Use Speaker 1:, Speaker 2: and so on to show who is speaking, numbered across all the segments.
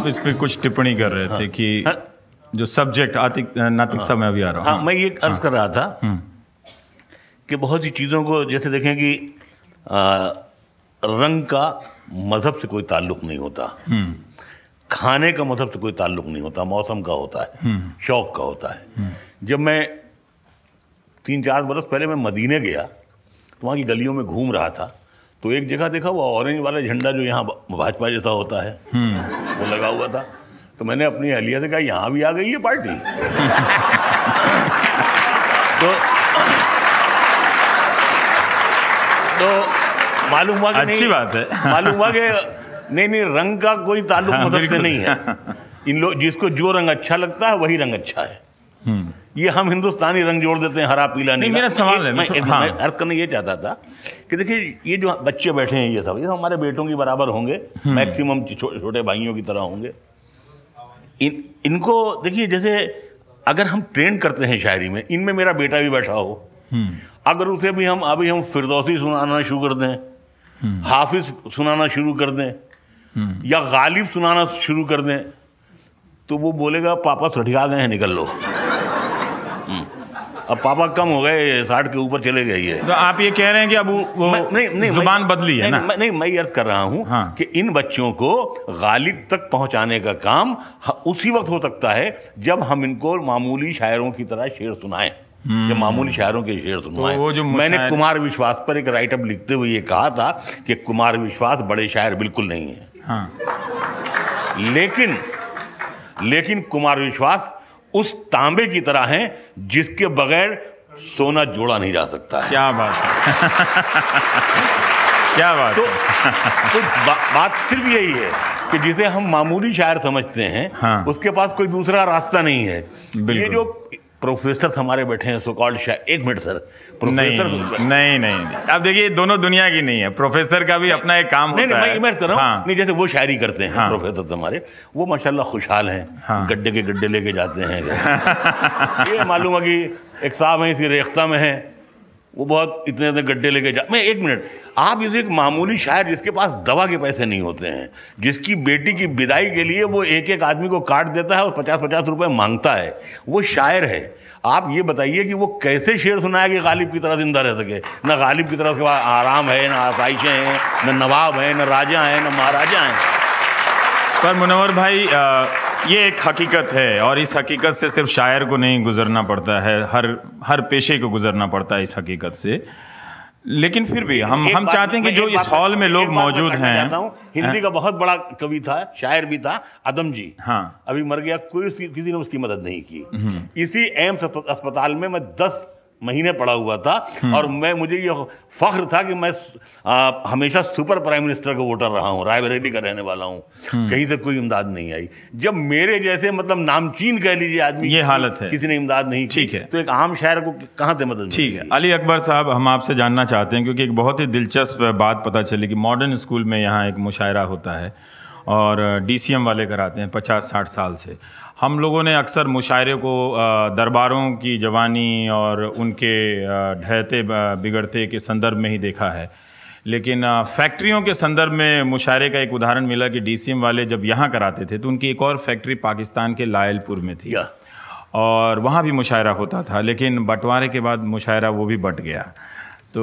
Speaker 1: आप इस पर कुछ टिप्पणी कर रहे थे कि
Speaker 2: हाँ।
Speaker 1: जो सब्जेक्ट आतिक नातिकता में अभी आ रहा हूँ।
Speaker 2: हाँ मैं ये अर्ज़ कर रहा था कि बहुत सी चीज़ों को जैसे देखें कि रंग का मज़हब से कोई ताल्लुक नहीं होता। खाने का मज़हब से कोई ताल्लुक नहीं होता मौसम का होता है शौक का होता है। जब मैं तीन चार बरस पहले मैं मदीने गया तो वहाँ की गलियों में घूम रहा था। तो एक जगह देखा वो ऑरेंज वाला झंडा जो यहाँ भाजपा जैसा होता है वो लगा हुआ था। तो मैंने अपनी अहलिया से कहा यहाँ भी आ गई है पार्टी? तो तो मालूम हुआ कि
Speaker 1: अच्छी बात है।
Speaker 2: मालूम हुआ कि नहीं नहीं रंग का कोई ताल्लुक
Speaker 1: हाँ,
Speaker 2: से नहीं है। इन लोग जिसको जो रंग अच्छा लगता है वही रंग अच्छा है। ये हम हिंदुस्तानी रंग जोड़ देते हैं हरा पीला
Speaker 1: नहीं, मेरा सवाल है,
Speaker 2: मैं,
Speaker 1: हाँ।
Speaker 2: मैं अर्ज़ करना ये चाहता था कि देखिए ये जो बच्चे बैठे हैं ये सब ये सब हमारे बेटों के बराबर होंगे मैक्सिमम छो, छोटे भाइयों की तरह होंगे। इन इनको देखिए जैसे अगर हम ट्रेन करते हैं शायरी में इनमें मेरा बेटा भी बैठा हो अगर उसे भी हम अभी हम फिरदौसी सुनाना शुरू कर दें हाफिज सुनाना शुरू कर दें या गालिब सुनाना शुरू कर दें तो वो बोलेगा पापा सठिया गए हैं निकल लो। हम्म। अब पापा कम हो गए साठ के ऊपर चले गए ये।
Speaker 1: तो आप ये कह रहे हैं कि अब वो,
Speaker 2: मैं- नहीं नहीं
Speaker 1: ज़ुबान बदली है
Speaker 2: नहीं,
Speaker 1: ना?
Speaker 2: नहीं मैं ये अर्ज़ कर रहा हूँ
Speaker 1: हाँ।
Speaker 2: कि इन बच्चों को गालिब तक पहुँचाने का काम उसी वक्त हो सकता है जब हम इनको मामूली शायरों की तरह शेर सुनाएँ। जब मामूली शायरों के शेर सुनवाएँ।
Speaker 1: वो जो
Speaker 2: मैंने कुमार विश्वास पर एक राइटअप लिखते हुए ये कहा था कि कुमार विश्वास बड़े शायर बिल्कुल नहीं है।
Speaker 1: हाँ।
Speaker 2: लेकिन लेकिन कुमार विश्वास उस तांबे की तरह हैं जिसके बगैर सोना जोड़ा नहीं जा सकता है।
Speaker 1: क्या बात है। क्या बात
Speaker 2: तो,
Speaker 1: है।
Speaker 2: तो बा, बात सिर्फ़ यही है कि जिसे हम मामूली शायर समझते हैं
Speaker 1: हाँ।
Speaker 2: उसके पास कोई दूसरा रास्ता नहीं है। ये जो प्रोफेसर हमारे बैठे हैं सो कॉल्ड एक मिनट सर
Speaker 1: नहीं
Speaker 2: प्रोफेसर
Speaker 1: नहीं नहीं नहीं। अब देखिए दोनों दुनिया की नहीं है प्रोफेसर का भी अपना एक काम
Speaker 2: नहीं
Speaker 1: होता
Speaker 2: नहीं
Speaker 1: है
Speaker 2: मैं मैं कर रहा हूँ
Speaker 1: हाँ
Speaker 2: नहीं जैसे वो शायरी करते हैं
Speaker 1: हाँ।
Speaker 2: प्रोफेसर हमारे वो माशाल्लाह खुशहाल हैं
Speaker 1: हाँ।
Speaker 2: गड्ढे के गड्ढे लेके जाते हैं ये मालूम है कि एक साहब हैं इसी रेख्ता में हैं वो बहुत इतने इतने गड्ढे लेके जा मैं एक मिनट आप इसे एक मामूली शायर जिसके पास दवा के पैसे नहीं होते हैं जिसकी बेटी की विदाई के लिए वो एक एक आदमी को काट देता है और पचास पचास रुपए माँगता है वो शायर है। आप ये बताइए कि वो कैसे शेर सुनाया कि गालिब की तरह ज़िंदा रह सके? ना गालिब की तरह उसके पास आराम है ना आसाइशें हैं न नवाब हैं न राजा हैं न महाराजा हैं।
Speaker 1: पर मुनवर भाई अ, ये एक हकीकत है और इस हकीकत से सिर्फ़ शायर को नहीं गुजरना पड़ता है हर हर पेशे को गुजरना पड़ता है इस हकीकत से। लेकिन फिर भी हम हम चाहते हैं कि जो इस हॉल में लोग मौजूद हैं
Speaker 2: हिंदी हिंदी का बहुत बड़ा कवि था शायर भी था आदम जी
Speaker 1: हाँ।
Speaker 2: अभी मर गया कोई किसी ने उसकी मदद नहीं की
Speaker 1: हम्म।
Speaker 2: इसी एम्स अस्पताल में मैं दस महीने पड़ा हुआ था
Speaker 1: हम्म।
Speaker 2: और मैं मुझे ये फख्र था कि मैं आ, हमेशा सुपर प्राइम मिनिस्टर का वोटर रहा हूँ रायबरेली का रहने वाला हूँ
Speaker 1: हम्म।
Speaker 2: कहीं से कोई इमदाद नहीं आई जब मेरे जैसे मतलब नामचीन कह लीजिए आदमी
Speaker 1: ये हालत है।
Speaker 2: किसी ने इमदाद नहीं
Speaker 1: ठीक है।
Speaker 2: तो एक आम शायर को कहाँ से मदद
Speaker 1: ठीक है अली अकबर साहब हम आपसे जानना चाहते हैं क्योंकि एक बहुत ही दिलचस्प बात पता चली कि मॉडर्न स्कूल में यहाँ एक मुशायरा होता है और डीसीएम वाले कराते हैं पचास साठ साल से। हम लोगों ने अक्सर मुशायरे को दरबारों की जवानी और उनके ढहते बिगड़ते के संदर्भ में ही देखा है। लेकिन फैक्ट्रियों के संदर्भ में मुशायरे का एक उदाहरण मिला कि डीसीएम वाले जब यहाँ कराते थे तो उनकी एक और फैक्ट्री पाकिस्तान के लायलपुर में थी। और वहाँ भी मुशायरा होता था लेकिन बंटवारे के बाद मुशायरा वो भी बट गया। तो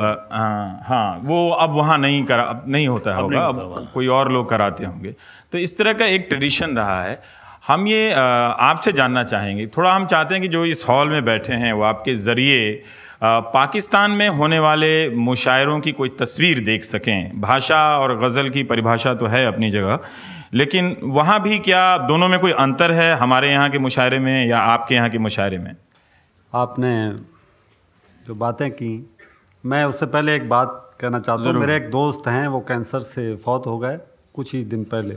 Speaker 1: हाँ हाँ वो अब वहाँ नहीं करा अब नहीं होता अब होगा
Speaker 2: होता
Speaker 1: अब कोई और लोग कराते होंगे। तो इस तरह का एक ट्रेडिशन रहा है। हम ये आपसे जानना चाहेंगे। थोड़ा हम चाहते हैं कि जो इस हॉल में बैठे हैं वो आपके ज़रिए पाकिस्तान में होने वाले मुशायरों की कोई तस्वीर देख सकें। भाषा और गज़ल की परिभाषा तो है अपनी जगह लेकिन वहाँ भी क्या दोनों में कोई अंतर है हमारे यहाँ के मुशायरे में या आपके यहाँ के मुशायरे में?
Speaker 3: आपने जो बातें की मैं उससे पहले एक बात कहना चाहता हूँ। मेरे एक दोस्त हैं वो कैंसर से फौत हो गए कुछ ही दिन पहले।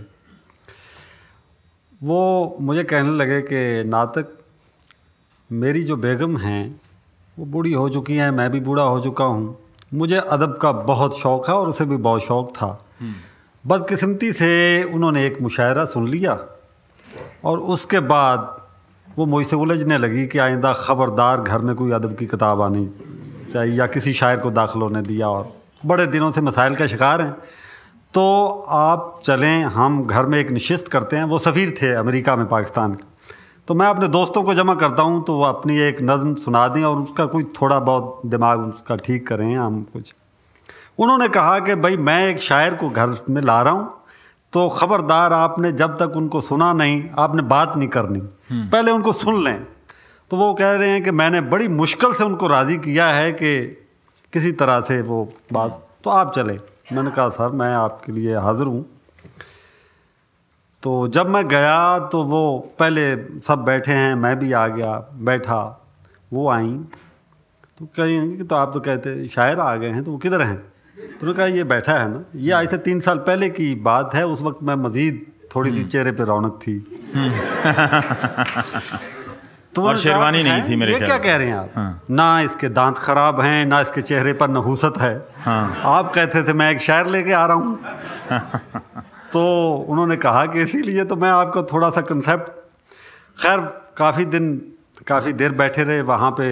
Speaker 3: वो मुझे कहने लगे कि नातक मेरी जो बेगम हैं वो बूढ़ी हो चुकी हैं मैं भी बूढ़ा हो चुका हूँ। मुझे अदब का बहुत शौक़ है और उसे भी बहुत शौक़ था। बदकिस्मती से उन्होंने एक मुशायरा सुन लिया और उसके बाद वो मुझसे उलझने लगी कि आइंदा ख़बरदार घर में कोई अदब की किताब आनी चाहिए या किसी शायर को दाखिल होने दिया और बड़े दिनों से मसाइल का शिकार हैं। तो आप चलें, हम घर में एक नशस्त करते हैं, वो सफ़ीर थे अमेरिका में पाकिस्तान के। तो मैं अपने दोस्तों को जमा करता हूँ तो वो अपनी एक नज़म सुना दें और उसका कोई थोड़ा बहुत दिमाग उसका ठीक करें, हम कुछ। उन्होंने कहा कि, भाई, मैं एक शायर को घर में ला रहा हूँ तो ख़बरदार आपने जब तक उनको सुना नहीं आपने बात नहीं करनी। पहले उनको सुन लें। तो वो कह रहे हैं कि मैंने बड़ी मुश्किल से उनको राज़ी किया है कि किसी तरह से वो बात तो आप चले। मैंने कहा सर मैं आपके लिए हाज़िर हूँ। तो जब मैं गया तो वो पहले सब बैठे हैं मैं भी आ गया बैठा। वो आई। तो कहेंगे कि तो आप तो कहते शायर आ गए हैं तो वो किधर हैं? तो उन्होंने कहा ये बैठा है ना। ये आज से तीन साल पहले की बात है। उस वक्त मैं मज़ीद थोड़ी सी चेहरे पे रौनक थी। तो
Speaker 1: और शेरवानी नहीं थी मेरे
Speaker 3: ये क्या कह रहे हैं आप?
Speaker 1: हाँ।
Speaker 3: ना इसके दांत खराब हैं ना इसके चेहरे पर नहूसत है।
Speaker 1: हाँ।
Speaker 3: आप कहते थे मैं एक शायर लेके आ रहा हूँ। तो उन्होंने कहा कि इसीलिए तो मैं आपका थोड़ा सा कंसेप्ट खैर काफ़ी दिन काफ़ी देर बैठे रहे। वहाँ पे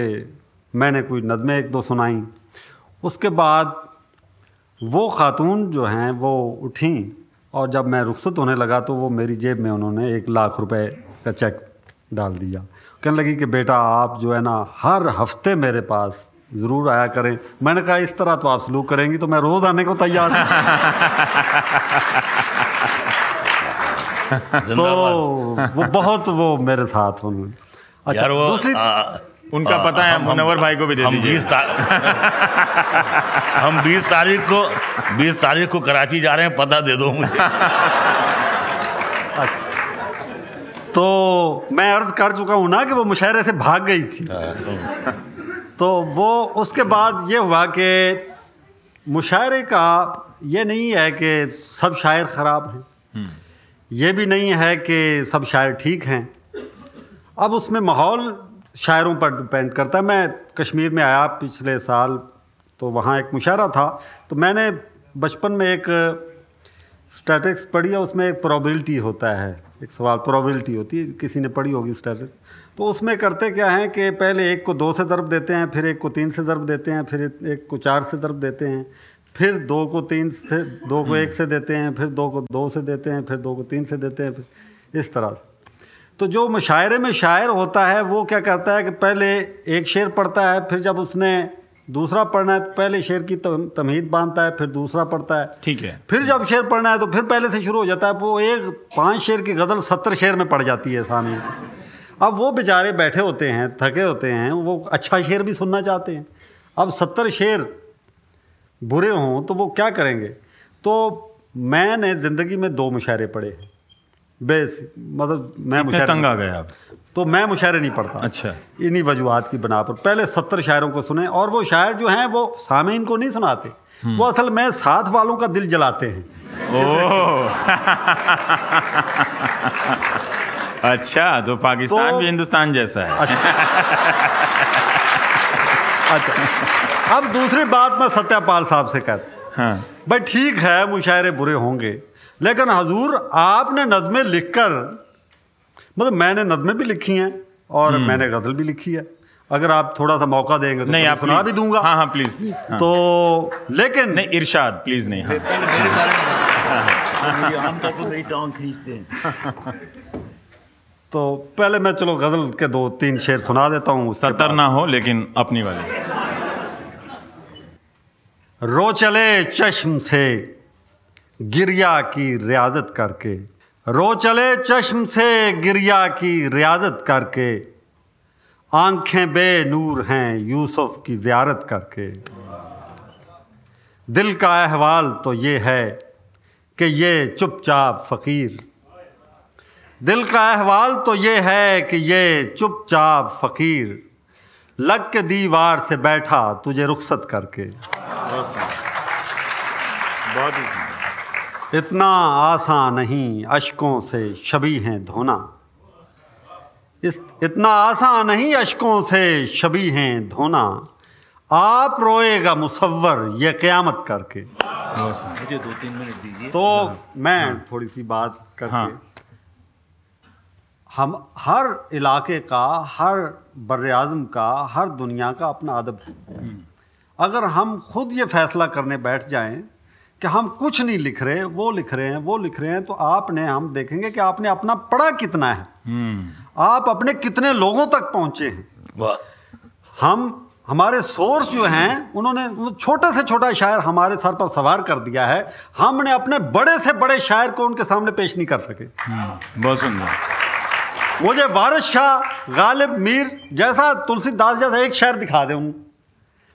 Speaker 3: मैंने कोई नज़में एक दो सुनाई। उसके बाद वो खातून जो हैं वो उठी और जब मैं रुखसत होने लगा तो वो मेरी जेब में उन्होंने एक लाख रुपए का चेक डाल दिया। कहने लगी कि बेटा आप जो है ना हर हफ़्ते मेरे पास ज़रूर आया करें। मैंने कहा इस तरह तो आप सलूक करेंगी तो मैं रोज़ आने को तैयार हूँ। तो वो बहुत वो मेरे साथ उन्होंने अच्छा दूसरी
Speaker 1: उनका
Speaker 2: आ,
Speaker 1: पता है
Speaker 2: हम-
Speaker 1: भाई को भी दे
Speaker 2: हम
Speaker 1: दीजिए।
Speaker 2: बीस हम बीस तारीख को बीस तारीख को कराची जा रहे हैं पता दे दो मुझे।
Speaker 3: तो मैं अर्ज़ कर चुका हूँ ना कि वो मुशायरे से भाग गई थी। तो वो उसके बाद ये हुआ कि मुशायरे का ये नहीं है कि सब शायर ख़राब हैं। ये भी नहीं है कि सब शायर ठीक हैं। अब उसमें माहौल शायरों पर डिपेंड करता है। मैं कश्मीर में आया पिछले साल तो वहाँ एक मुशायरा था। तो मैंने बचपन में एक स्टैटिक्स पढ़ी है उसमें एक प्रोबेबिलिटी होता है। एक सवाल प्रोबेबिलिटी होती है, किसी ने पढ़ी होगी स्टैटिक्स तो उसमें करते क्या हैं कि पहले एक को दो से ज़रब देते हैं, फिर एक को तीन से ज़रब देते हैं, फिर एक को चार से ज़रब देते हैं, फिर दो को तीन से, दो को एक से देते हैं, फिर दो को दो से देते हैं, फिर दो को तीन से देते हैं इस तरह से। तो जो मुशायरे में शायर होता है वो क्या करता है कि पहले एक शेर पढ़ता है फिर जब उसने दूसरा पढ़ना है तो पहले शेर की तम- तमहीद बांधता है फिर दूसरा पढ़ता है।
Speaker 1: ठीक है।
Speaker 3: फिर जब शेर पढ़ना है तो फिर पहले से शुरू हो जाता है वो एक पाँच शेर की गज़ल सत्तर शेर में पड़ जाती है सामने। अब वो बेचारे बैठे होते हैं थके होते हैं वो अच्छा शेर भी सुनना चाहते हैं। अब सत्तर शेर बुरे हों तो वो क्या करेंगे? तो मैंने ज़िंदगी में दो मुशायरे पढ़े। हैं बेस मतलब मैं मुशायरे
Speaker 1: तंग आ गए आप?
Speaker 3: तो मैं मुशायरे नहीं पढ़ता।
Speaker 1: अच्छा।
Speaker 3: इन्हीं वजूहत की बना पर। पहले सत्तर शायरों को सुने और वो शायर जो हैं वो सामीन को नहीं सुनाते। वो असल में साथ वालों का दिल जलाते हैं।
Speaker 1: ओह अच्छा तो पाकिस्तान
Speaker 3: तो-
Speaker 1: भी हिंदुस्तान जैसा है।
Speaker 3: अच्छा। अब दूसरी बात मैं सत्यापाल साहब से कहता
Speaker 1: हाँ।
Speaker 3: भाई ठीक है मुशायरे बुरे होंगे लेकिन हजूर आपने नज़में लिखकर मतलब मैंने नज़में भी लिखी हैं और मैंने गज़ल भी लिखी है। अगर आप थोड़ा सा मौका देंगे तो
Speaker 1: नहीं आप
Speaker 3: सुना भी दूँगा।
Speaker 1: हाँ हाँ प्लीज़ प्लीज़ हाँ।
Speaker 3: तो लेकिन
Speaker 1: नहीं इरशाद प्लीज़ नहीं हाँ।
Speaker 2: पर मेरी टांग खींचते हैं।
Speaker 3: तो पहले मैं चलो गज़ल के दो तीन शेर सुना देता हूँ
Speaker 1: सत्तर ना हो लेकिन अपनी वाली।
Speaker 3: रो चले चश्म से गिरिया की रियाजत करके। रो चले चश्म से गिरिया की रियाजत करके। आँखें बे नूर हैं यूसुफ की ज़ियारत करके। दिल का अहवाल तो ये है कि ये चुपचाप फ़कीर। दिल का अहवाल तो ये है कि ये चुपचाप फ़कीर। लग के दीवार से बैठा तुझे रुखसत करके।
Speaker 1: बहुत ही
Speaker 3: इतना आसान नहीं अशकों से शबी हैं धोना। इस इतना आसान नहीं अशकों से शबी हैं धोना। आप रोएगा मुसवर ये क़यामत करके।
Speaker 2: मुझे दो तीन मिनट दीजिए।
Speaker 3: तो हाँ, मैं हाँ, थोड़ी सी बात करके
Speaker 1: हाँ।
Speaker 3: हम हर इलाके का हर बर आज़म का हर दुनिया का अपना अदब है। अगर हम खुद ये फैसला करने बैठ जाएँ कि हम कुछ नहीं लिख रहे वो लिख रहे हैं वो लिख रहे हैं तो आपने हम देखेंगे कि आपने अपना पढ़ा कितना है।
Speaker 1: हम्म।
Speaker 3: आप अपने कितने लोगों तक पहुँचे हैं। हम हमारे सोर्स जो हैं उन्होंने वो छोटे से छोटा शायर हमारे सर पर सवार कर दिया है। हमने अपने बड़े से बड़े शायर को उनके सामने पेश नहीं कर सके।
Speaker 1: हम्म, बहुत सुंदर।
Speaker 3: मुझे वारिस शाह गालिब मीर जैसा तुलसीदास जैसा एक शायर दिखा दे।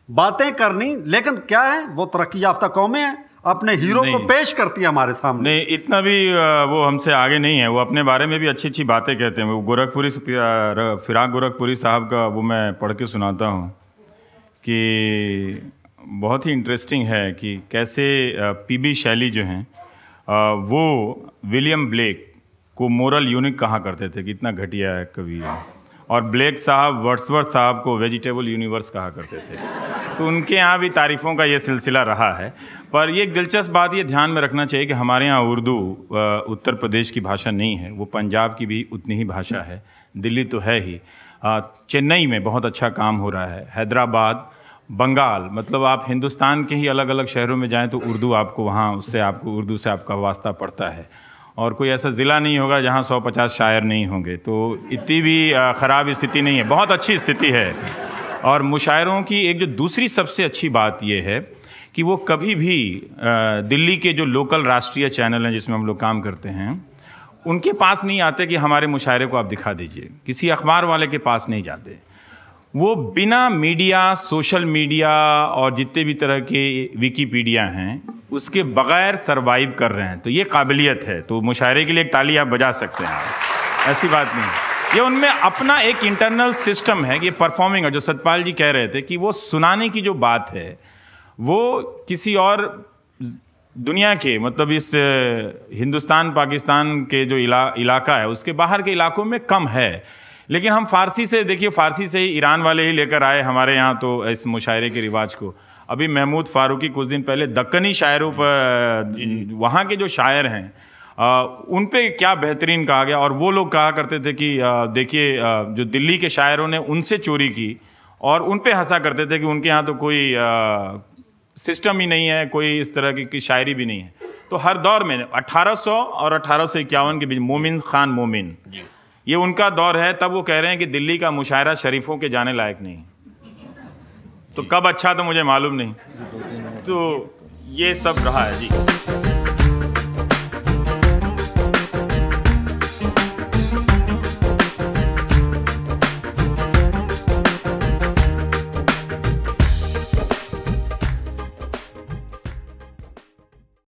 Speaker 3: बातें करनी लेकिन क्या है? वो तरक्की याफ्ता कौमें हैं। अपने हीरो को पेश करती है हमारे सामने।
Speaker 1: नहीं इतना भी वो हमसे आगे नहीं है। वो अपने बारे में भी अच्छी अच्छी बातें कहते हैं। वो गोरखपुरी फिराक गोरखपुरी साहब का वो मैं पढ़ के सुनाता हूँ कि बहुत ही इंटरेस्टिंग है कि कैसे पीबी शैली जो हैं वो विलियम ब्लेक को मोरल यूनिक कहा करते थे कि इतना घटिया है कवि है। और ब्लेक साहब, वर्ड्सवर्थ साहब को वेजिटेबल यूनिवर्स कहा करते थे। तो उनके यहाँ भी तारीफ़ों का ये सिलसिला रहा है। पर ये एक दिलचस्प बात ये ध्यान में रखना चाहिए कि हमारे यहाँ उर्दू उत्तर प्रदेश की भाषा नहीं है। वो पंजाब की भी उतनी ही भाषा है। दिल्ली तो है ही। चेन्नई में बहुत अच्छा काम हो रहा है। हैदराबाद, बंगाल मतलब आप हिंदुस्तान के ही अलग अलग शहरों में जाएँ तो उर्दू आपको वहाँ, उससे आपको, उर्दू से आपका वास्ता पड़ता है। और कोई ऐसा ज़िला नहीं होगा जहाँ सौ पचास शायर नहीं होंगे। तो इतनी भी ख़राब स्थिति नहीं है। बहुत अच्छी स्थिति है। और मुशायरों की एक जो दूसरी सबसे अच्छी बात यह है कि वो कभी भी दिल्ली के जो लोकल राष्ट्रीय चैनल हैं, जिसमें हम लोग काम करते हैं, उनके पास नहीं आते कि हमारे मुशायरे को आप दिखा दीजिए। किसी अखबार वाले के पास नहीं जाते। वो बिना मीडिया सोशल मीडिया और जितने भी तरह के विकीपीडिया हैं उसके बगैर सरवाइव कर रहे हैं। तो ये काबिलियत है। तो मुशायरे के लिए एक ताली आप बजा सकते हैं आप। ऐसी बात नहीं है। ये उनमें अपना एक इंटरनल सिस्टम है कि परफॉर्मिंग है। जो सतपाल जी कह रहे थे कि वो सुनाने की जो बात है वो किसी और दुनिया के मतलब इस हिंदुस्तान पाकिस्तान के जो इला, इलाका है उसके बाहर के इलाकों में कम है। लेकिन हम फारसी से देखिए फारसी से ही ईरान वाले ही लेकर आए हमारे यहाँ तो इस मुशायरे के रिवाज को। अभी महमूद फारूकी कुछ दिन पहले दक्कनी शायरों पर वहाँ के जो शायर हैं अ, उन पे क्या बेहतरीन कहा गया? और वो लोग कहा करते थे कि देखिए जो दिल्ली के शायरों ने उनसे चोरी की और उन पे हंसा करते थे कि उनके यहाँ तो कोई अ, सिस्टम ही नहीं है कोई इस तरह की, की शायरी भी नहीं है। तो हर दौर में 1800 और अठारह सौ इक्यावन के बीच मोमिन खान मोमिन। ये उनका दौर है, तब वो कह रहे हैं कि दिल्ली का मुशायरा शरीफों के जाने लायक नहीं। तो कब अच्छा तो मुझे मालूम नहीं। तो ये सब रहा है, जी।